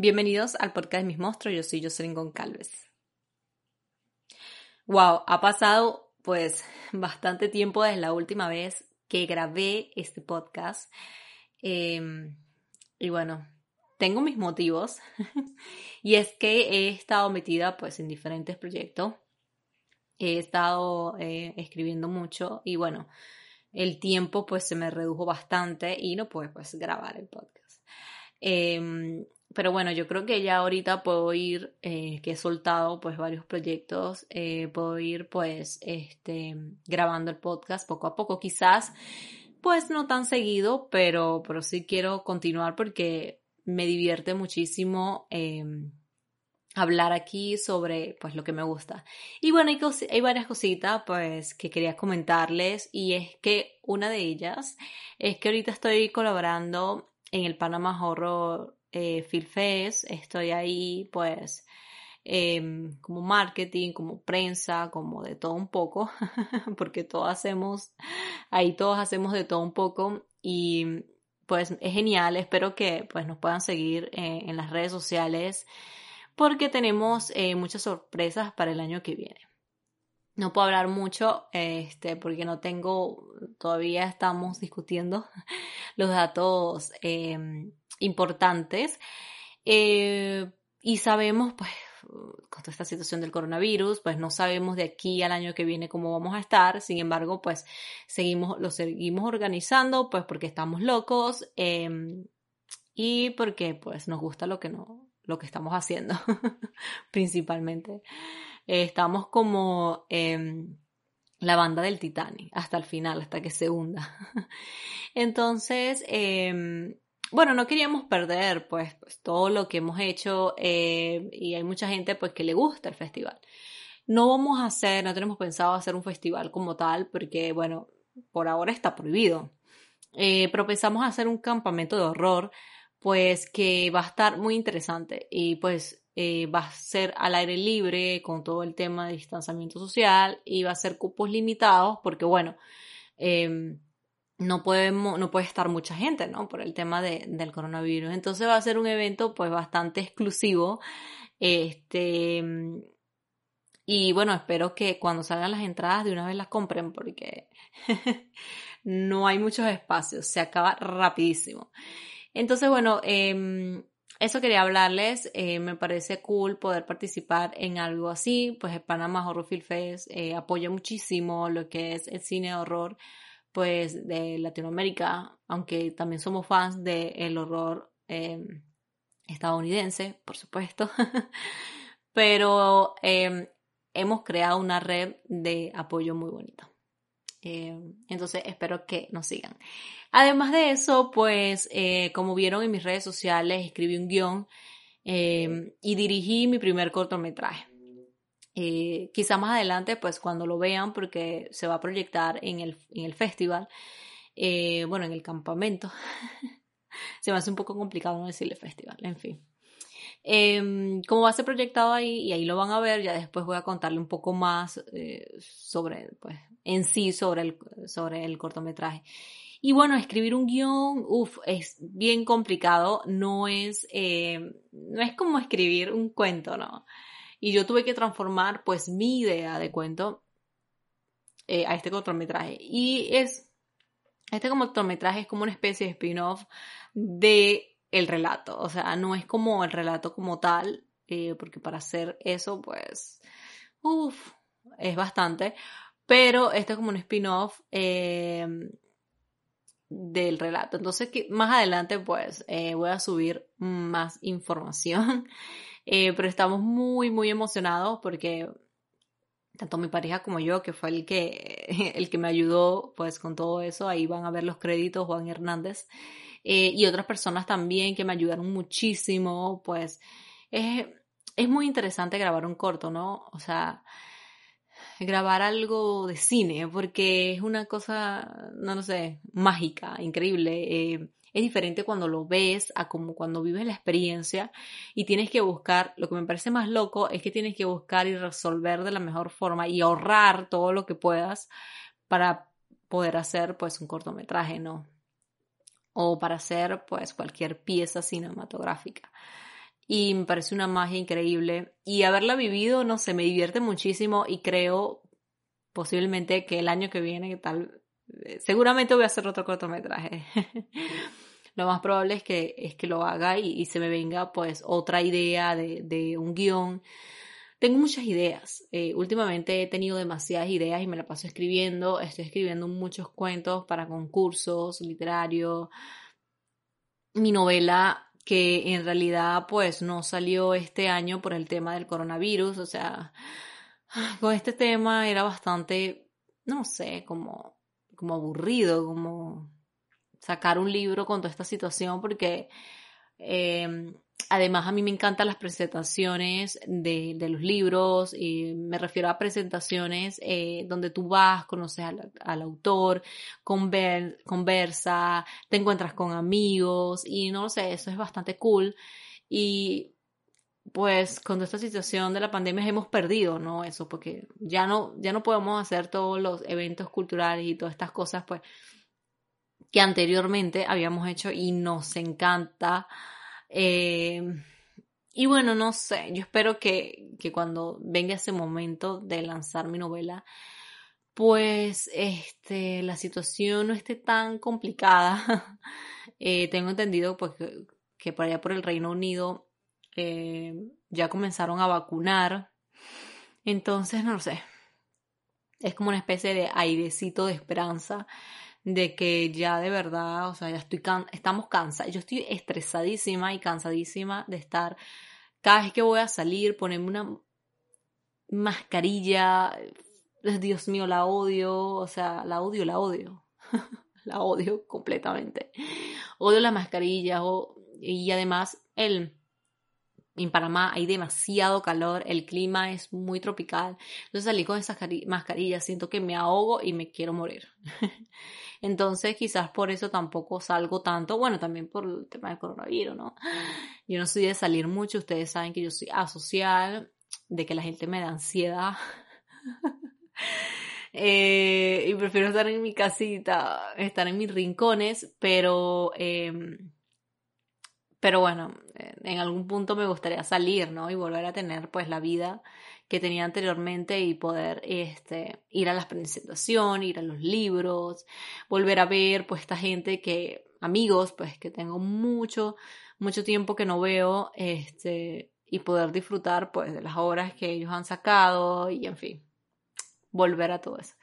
Bienvenidos al podcast de mis monstruos, yo soy Jocelyn Goncalves. Wow, ha pasado pues bastante tiempo desde la última vez que grabé este podcast. Em, y bueno, tengo mis motivos y es que he estado metida pues en diferentes proyectos. He estado eh, escribiendo mucho y bueno, el tiempo pues se me redujo bastante y no pude pues grabar el podcast. Em, pero bueno, yo creo que ya ahorita puedo ir, eh, que he soltado pues varios proyectos, eh, puedo ir pues este, grabando el podcast poco a poco, quizás pues no tan seguido, pero, pero sí quiero continuar porque me divierte muchísimo em, hablar aquí sobre pues lo que me gusta. Y bueno, hay, hay, varias cositas pues que quería comentarles y es que una de ellas es que ahorita estoy colaborando en el Panama Horror eh, estoy ahí pues em, como marketing, como prensa, como de todo un poco, porque todos hacemos, ahí todos hacemos de todo un poco y pues es genial, espero que pues nos puedan seguir eh, en las redes sociales porque tenemos eh, muchas sorpresas para el año que viene. No puedo hablar mucho, este, porque no tengo, todavía estamos discutiendo los datos em, importantes. Eh, y sabemos, pues, con toda esta situación del coronavirus, pues no sabemos de aquí al año que viene cómo vamos a estar. Sin embargo, pues seguimos, lo seguimos organizando, pues porque estamos locos em, y porque pues nos gusta lo que no, lo que estamos haciendo, principalmente. estamos como em, la banda del Titanic hasta el final, hasta que se hunda. Entonces, em, bueno, no queríamos perder pues, pues todo lo que hemos hecho eh, y hay mucha gente pues que le gusta el festival. No vamos a hacer, no tenemos pensado hacer un festival como tal porque bueno, por ahora está prohibido. Eh, pero pensamos hacer un campamento de horror pues que va a estar muy interesante y pues eh, va a ser al aire libre con todo el tema de distanciamiento social y va a ser cupos limitados porque bueno, em, no podemos, no puede estar mucha gente, ¿no? Por el tema de, del coronavirus. Entonces va a ser un evento pues bastante exclusivo. Este, y bueno, espero que cuando salgan las entradas de una vez las compren porque no hay muchos espacios, se acaba rapidísimo. Entonces, bueno, em, eso quería hablarles. Eh, me parece cool poder participar en algo así. Pues el Panama Horror Film Fest eh, apoya muchísimo lo que es el cine de horror pues de Latinoamérica, aunque también somos fans del horror em, estadounidense, por supuesto, pero em, hemos creado una red de apoyo muy bonita. Em, entonces espero que nos sigan. Además de eso, pues eh, como vieron en mis redes sociales, escribí un guion y dirigí mi primer cortometraje. Eh, quizá más adelante, pues cuando lo vean, porque se va a proyectar en el, en el festival, eh, bueno, en el campamento. se me hace un poco complicado no decirle festival, en fin. Em, como va a ser proyectado ahí y ahí lo van a ver, ya después voy a contarle un poco más eh, sobre, pues, en sí, sobre el, sobre el cortometraje. Y bueno, escribir un guion, uff, es bien complicado, no es, no es como escribir un cuento, ¿no? Y yo tuve que transformar pues mi idea de cuento eh, a este cortometraje. Y es, este cortometraje es como una especie de spin-off de el relato. O sea, no es como el relato como tal, eh, porque para hacer eso pues, uff, es bastante. Pero este es como un spin-off em, del relato. Entonces, que más adelante, pues, eh, voy a subir más información Eh, pero estamos muy, muy emocionados porque tanto mi pareja como yo, que fue el que, el que me ayudó pues con todo eso, ahí van a ver los créditos, Juan Hernández, eh, y otras personas también que me ayudaron muchísimo, pues es, es muy interesante grabar un corto, ¿no? O sea, grabar algo de cine, porque es una cosa, no lo sé, mágica, increíble. Eh, es diferente cuando lo ves a como cuando vives la experiencia y tienes que buscar, lo que me parece más loco es que tienes que buscar y resolver de la mejor forma y ahorrar todo lo que puedas para poder hacer pues un cortometraje, ¿no? O para hacer pues cualquier pieza cinematográfica. y me parece una magia increíble. Y haberla vivido, no sé, me divierte muchísimo y creo posiblemente que el año que viene, tal, eh, seguramente voy a hacer otro cortometraje. lo más probable es que, es que lo haga y, se me venga pues otra idea de, de un guion. Tengo muchas ideas. Eh, últimamente he tenido demasiadas ideas y me la paso escribiendo. Estoy escribiendo muchos cuentos para concursos literarios. Mi novela que en realidad pues no salió este año por el tema del coronavirus, o sea, con este tema era bastante, no sé, como, como aburrido, como sacar un libro con toda esta situación porque eh, Además, a mí me encantan las presentaciones de, los libros, y me refiero a presentaciones eh, donde tú vas, conoces al, autor, conversa, te encuentras con amigos y no lo sé, eso es bastante cool. Y pues con esta situación de la pandemia hemos perdido, ¿no? Eso, porque ya no, ya no podemos hacer todos los eventos culturales y todas estas cosas, pues, que anteriormente habíamos hecho y nos encanta eh, y bueno, no sé, yo espero que, que cuando venga ese momento de lanzar mi novela, pues este, la situación no esté tan complicada. eh, tengo entendido pues, que, que, por allá por el Reino Unido eh, ya comenzaron a vacunar. Entonces, no lo sé. Es como una especie de airecito de esperanza de que ya de verdad, o sea, ya estoy estamos cansados, yo estoy estresadísima y cansadísima de estar cada vez que voy a salir ponerme una mascarilla, Dios mío, la odio, o sea, la odio, la odio, la odio completamente. Odio la mascarilla y además el en Panamá hay demasiado calor, el clima es muy tropical. Entonces salí con esas mascarillas, siento que me ahogo y me quiero morir. Entonces quizás por eso tampoco salgo tanto, bueno, también por el tema del coronavirus, ¿no? Yo no soy de salir mucho, ustedes saben que yo soy asocial, de que la gente me da ansiedad. Eh, y prefiero estar en mi casita, estar en mis rincones, pero... Em, pero bueno, en algún punto me gustaría salir, ¿no? Y volver a tener pues la vida que tenía anteriormente y poder este, ir a las presentaciones, ir a los libros, volver a ver pues esta gente que, amigos pues que tengo mucho, mucho tiempo que no veo, este, y poder disfrutar pues de las obras que ellos han sacado y en fin, volver a todo eso.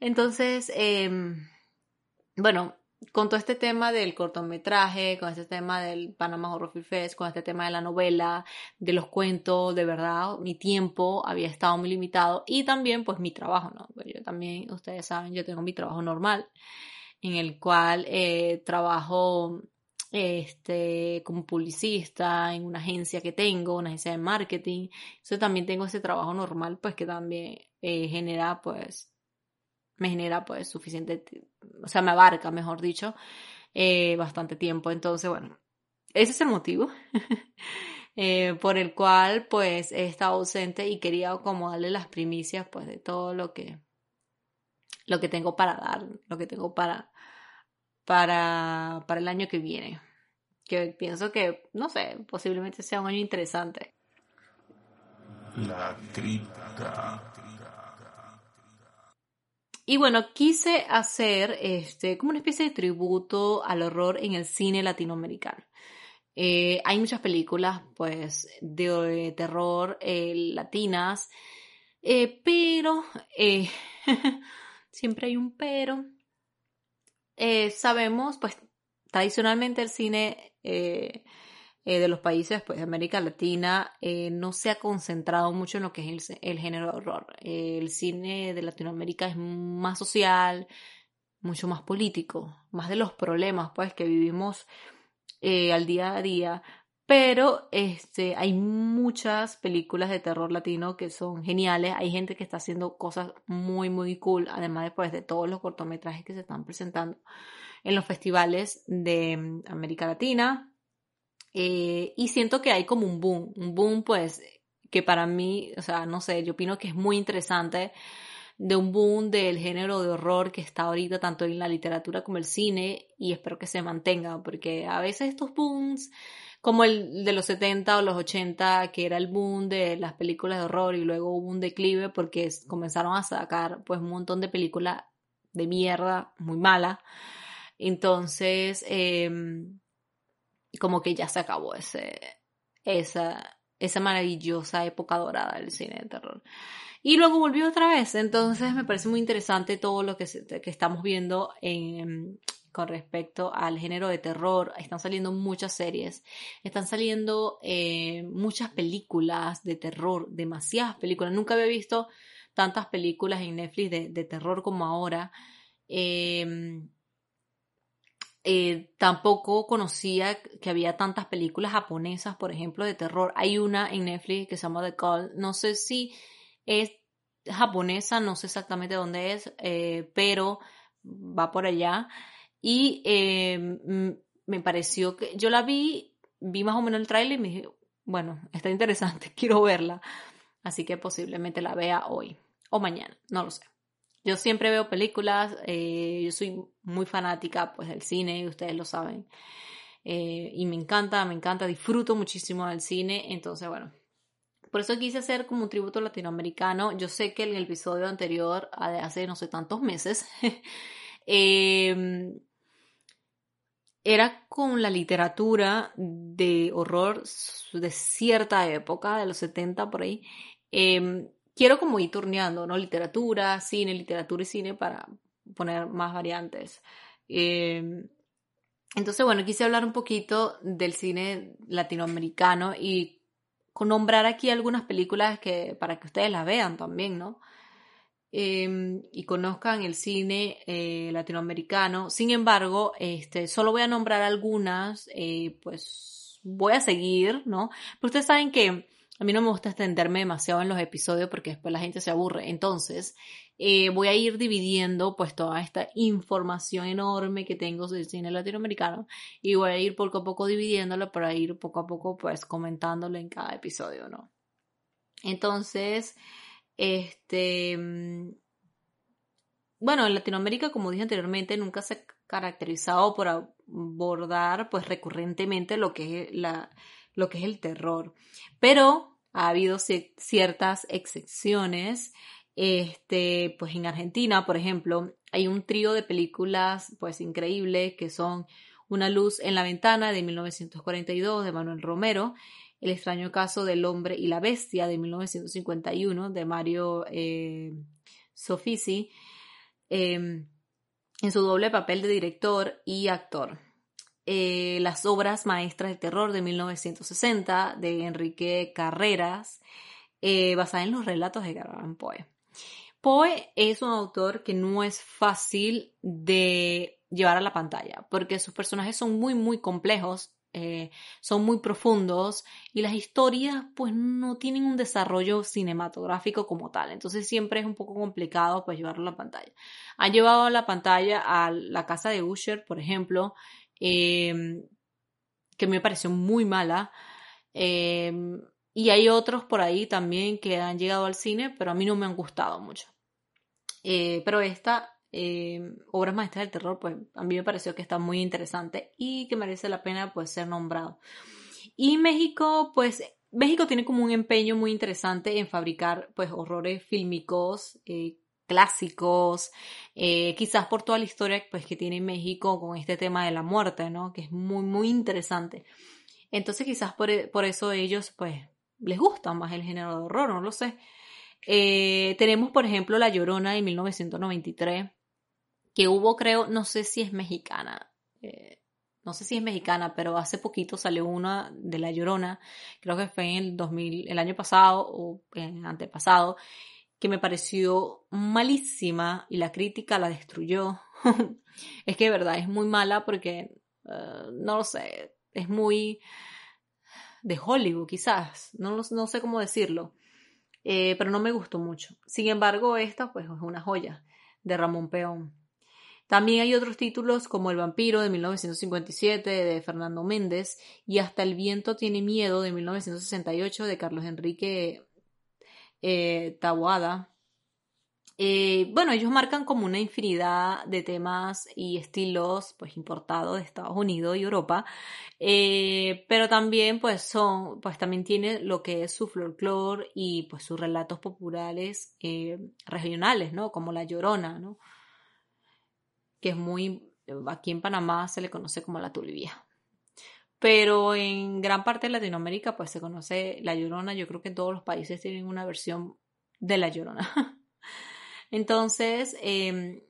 Entonces, em, bueno, con todo este tema del cortometraje, con este tema del Panama Horror Film Fest, con este tema de la novela, de los cuentos, de verdad, mi tiempo había estado muy limitado y también pues mi trabajo, ¿no? Pues yo también, ustedes saben, yo tengo mi trabajo normal en el cual eh, trabajo este, como publicista en una agencia que tengo, una agencia de marketing. Entonces también tengo ese trabajo normal pues que también eh, genera pues me genera pues suficiente, o sea, me abarca, mejor dicho, eh, bastante tiempo. Entonces, bueno, ese es el motivo eh, por el cual pues he estado ausente y quería como darle las primicias pues de todo lo que, lo que tengo para dar, lo que tengo para, para, para el año que viene. Que pienso que, no sé, posiblemente sea un año interesante. La cripta. Y bueno, quise hacer este, como una especie de tributo al horror en el cine latinoamericano. Eh, hay muchas películas, pues, de, terror eh, latinas, eh, pero, siempre hay un pero. sabemos, pues, tradicionalmente el cine eh, de los países pues, de América Latina eh, no se ha concentrado mucho en lo que es el, género de horror. Eh, el cine de Latinoamérica es más social, mucho más político, más de los problemas pues, que vivimos al día a día. Pero este, hay muchas películas de terror latino que son geniales. Hay gente que está haciendo cosas muy, muy cool. Además de, pues, de todos los cortometrajes que se están presentando en los festivales de mm, América Latina, eh, y siento que hay como un boom, un boom pues que para mí, o sea, no sé, yo opino que es muy interesante de un boom del género de horror que está ahorita tanto en la literatura como el cine y espero que se mantenga porque a veces estos booms como el de los 70 o los 80 que era el boom de las películas de horror y luego hubo un declive porque comenzaron a sacar pues un montón de películas de mierda muy mala. Entonces em, como que ya se acabó ese esa esa maravillosa época dorada del cine de terror. Y luego volvió otra vez, entonces me parece muy interesante todo lo que, que estamos viendo en, con respecto al género de terror. Están saliendo muchas series, están saliendo eh, muchas películas de terror, demasiadas películas. Nunca había visto tantas películas en Netflix de, de terror como ahora. Eh, eh, tampoco conocía que había tantas películas japonesas, por ejemplo, de terror. Hay una en Netflix que se llama The Call. No sé si es japonesa, no sé exactamente dónde es, eh, pero va por allá. Y eh, me pareció que yo la vi, vi más o menos el trailer y me dije, bueno, está interesante, quiero verla. Así que posiblemente la vea hoy o mañana, no lo sé. Yo siempre veo películas, eh, yo soy muy fanática pues del cine, ustedes lo saben. Eh, y me encanta, me encanta, disfruto muchísimo del cine, entonces bueno. Por eso quise hacer como un tributo latinoamericano. Yo sé que en el episodio anterior, hace no sé tantos meses, em, era con la literatura de horror de cierta época, de los 70 por ahí. Em, quiero como ir turneando, ¿no? Literatura, cine, literatura y cine para poner más variantes. Em, entonces, bueno, quise hablar un poquito del cine latinoamericano y nombrar aquí algunas películas que para que ustedes las vean también, ¿no? Em, y conozcan el cine eh, latinoamericano. Sin embargo, este, solo voy a nombrar algunas, eh, pues voy a seguir, ¿no? Pero ustedes saben que a mí no me gusta extenderme demasiado en los episodios porque después la gente se aburre. Entonces, eh, voy a ir dividiendo pues toda esta información enorme que tengo del cine latinoamericano y voy a ir poco a poco dividiéndolo para ir poco a poco pues comentándolo en cada episodio, ¿no? Entonces, este... Mm, bueno, en Latinoamérica, como dije anteriormente, nunca se ha caracterizado por abordar pues recurrentemente lo que es la lo que es el terror. Pero ha habido ciertas excepciones. Este, pues en Argentina, por ejemplo, hay un trío de películas pues increíbles que son Una luz en la ventana de 1942 de Manuel Romero, El extraño caso del hombre y la bestia de 1951 de Mario eh, Sofisi, em, en su doble papel de director y actor. Eh, las obras maestras de terror de 1960 de Enrique Carreras, eh, basada en los relatos de Garland Poe. Poe es un autor que no es fácil de llevar a la pantalla, porque sus personajes son muy, muy complejos, eh, son muy profundos y las historias pues no tienen un desarrollo cinematográfico como tal, entonces siempre es un poco complicado pues llevarlo a la pantalla. Han llevado a la pantalla a La casa de Usher, por ejemplo, Em, que me pareció muy mala. Em, y hay otros por ahí también que han llegado al cine, pero a mí no me han gustado mucho. Eh, pero esta, em, Obras Maestras del Terror, pues a mí me pareció que está muy interesante y que merece la pena pues ser nombrado. Y México, pues México tiene como un empeño muy interesante en fabricar pues horrores fílmicos eh, clásicos, eh, quizás por toda la historia pues, que tiene México con este tema de la muerte, ¿no? Que es muy, muy interesante. Entonces quizás por, e, por eso ellos pues les gusta más el género de horror, no lo sé. Eh, tenemos por ejemplo La Llorona de 1993, que hubo creo, no sé si es mexicana, eh, no sé si es mexicana, pero hace poquito salió una de La Llorona, creo que fue en el 2000, el año pasado o antepasado, que me pareció malísima y la crítica la destruyó. es que de verdad es muy mala porque, eh, no lo sé, es muy de Hollywood quizás, no, no sé cómo decirlo, eh, pero no me gustó mucho. Sin embargo, esta pues es una joya de Ramón Peón. También hay otros títulos como El vampiro de 1957 de Fernando Méndez y Hasta el viento tiene miedo de 1968 de Carlos Enrique eh, Tawada. Eh, bueno, ellos marcan como una infinidad de temas y estilos pues importados de Estados Unidos y Europa, eh, pero también pues son, pues también tiene lo que es su folclore y pues sus relatos populares eh, regionales, ¿no? Como La Llorona, ¿no? Que es muy, aquí en Panamá se le conoce como la tulivia. Pero en gran parte de Latinoamérica pues se conoce La Llorona, yo creo que todos los países tienen una versión de La Llorona. Entonces, em,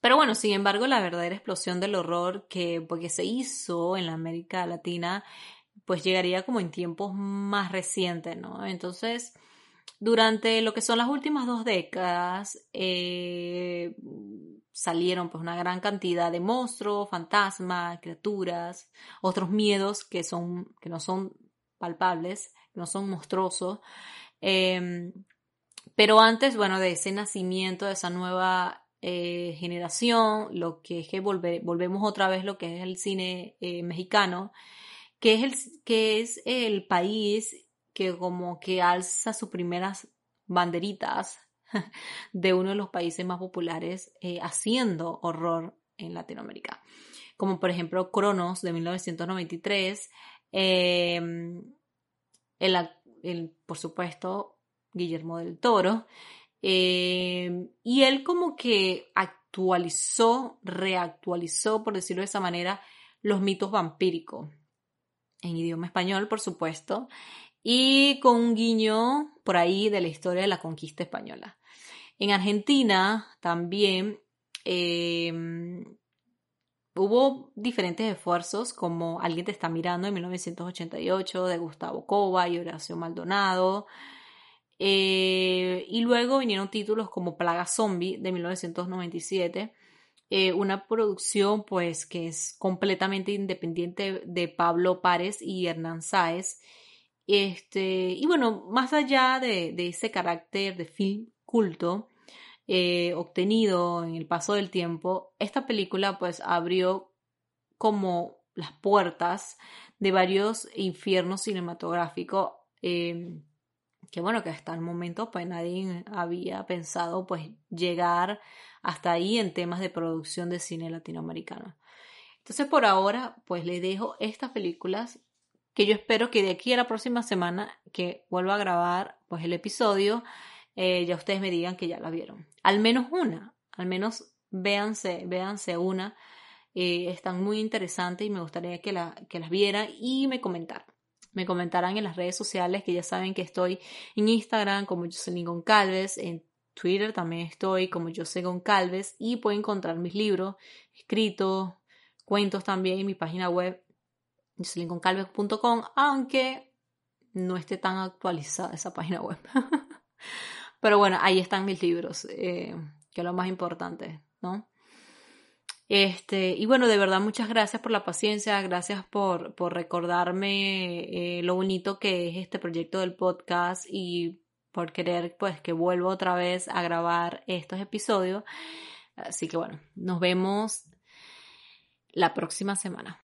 pero bueno, sin embargo, la verdadera explosión del horror que porque se hizo en la América Latina, pues llegaría como en tiempos más recientes, ¿no? Entonces, durante lo que son las últimas dos décadas, eh, salieron pues una gran cantidad de monstruos, fantasmas, criaturas, otros miedos que son, que no son palpables, que no son monstruosos. Em, pero antes, bueno, de ese nacimiento, de esa nueva eh, generación, lo que es que volvemos otra vez lo que es el cine eh, mexicano, que es, el, que es el país que como que alza sus primeras banderitas de uno de los países más populares eh, haciendo horror en Latinoamérica. Como por ejemplo Cronos de 1993, el, el, por supuesto Guillermo del Toro. Eh, y él como que actualizó, reactualizó, por decirlo de esa manera, los mitos vampíricos. En idioma español, por supuesto. Y con un guiño por ahí de la historia de la conquista española. En Argentina también eh, hubo diferentes esfuerzos, como Alguien te está mirando en 1988, de Gustavo Cova y Horacio Maldonado. Eh, y luego vinieron títulos como Plaga Zombie de 1997, eh, una producción pues que es completamente independiente de Pablo Párez y Hernán Sáez. Este, y bueno, más allá de, ese carácter de film culto eh, obtenido en el paso del tiempo, esta película pues abrió como las puertas de varios infiernos cinematográficos que bueno, que hasta el momento pues nadie había pensado pues llegar hasta ahí en temas de producción de cine latinoamericano. Entonces por ahora pues le dejo estas películas que yo espero que de aquí a la próxima semana que vuelva a grabar pues el episodio eh, ya ustedes me digan que ya la vieron. Al menos una, al menos véanse, véanse una. Eh, están muy interesantes y me gustaría que, la, que las vieran y me comentaran me comentarán en las redes sociales, que ya saben que estoy en Instagram como Jocelyn Goncalves, en Twitter también estoy como José Goncalves y pueden encontrar mis libros escritos, cuentos también en mi página web jocelyngoncalves.com, aunque no esté tan actualizada esa página web. Pero bueno, ahí están mis libros, eh, que es lo más importante, ¿no? Este, y bueno, de verdad muchas gracias por la paciencia, gracias por, por recordarme eh, lo bonito que es este proyecto del podcast y por querer pues que vuelva otra vez a grabar estos episodios. Así que bueno, nos vemos la próxima semana.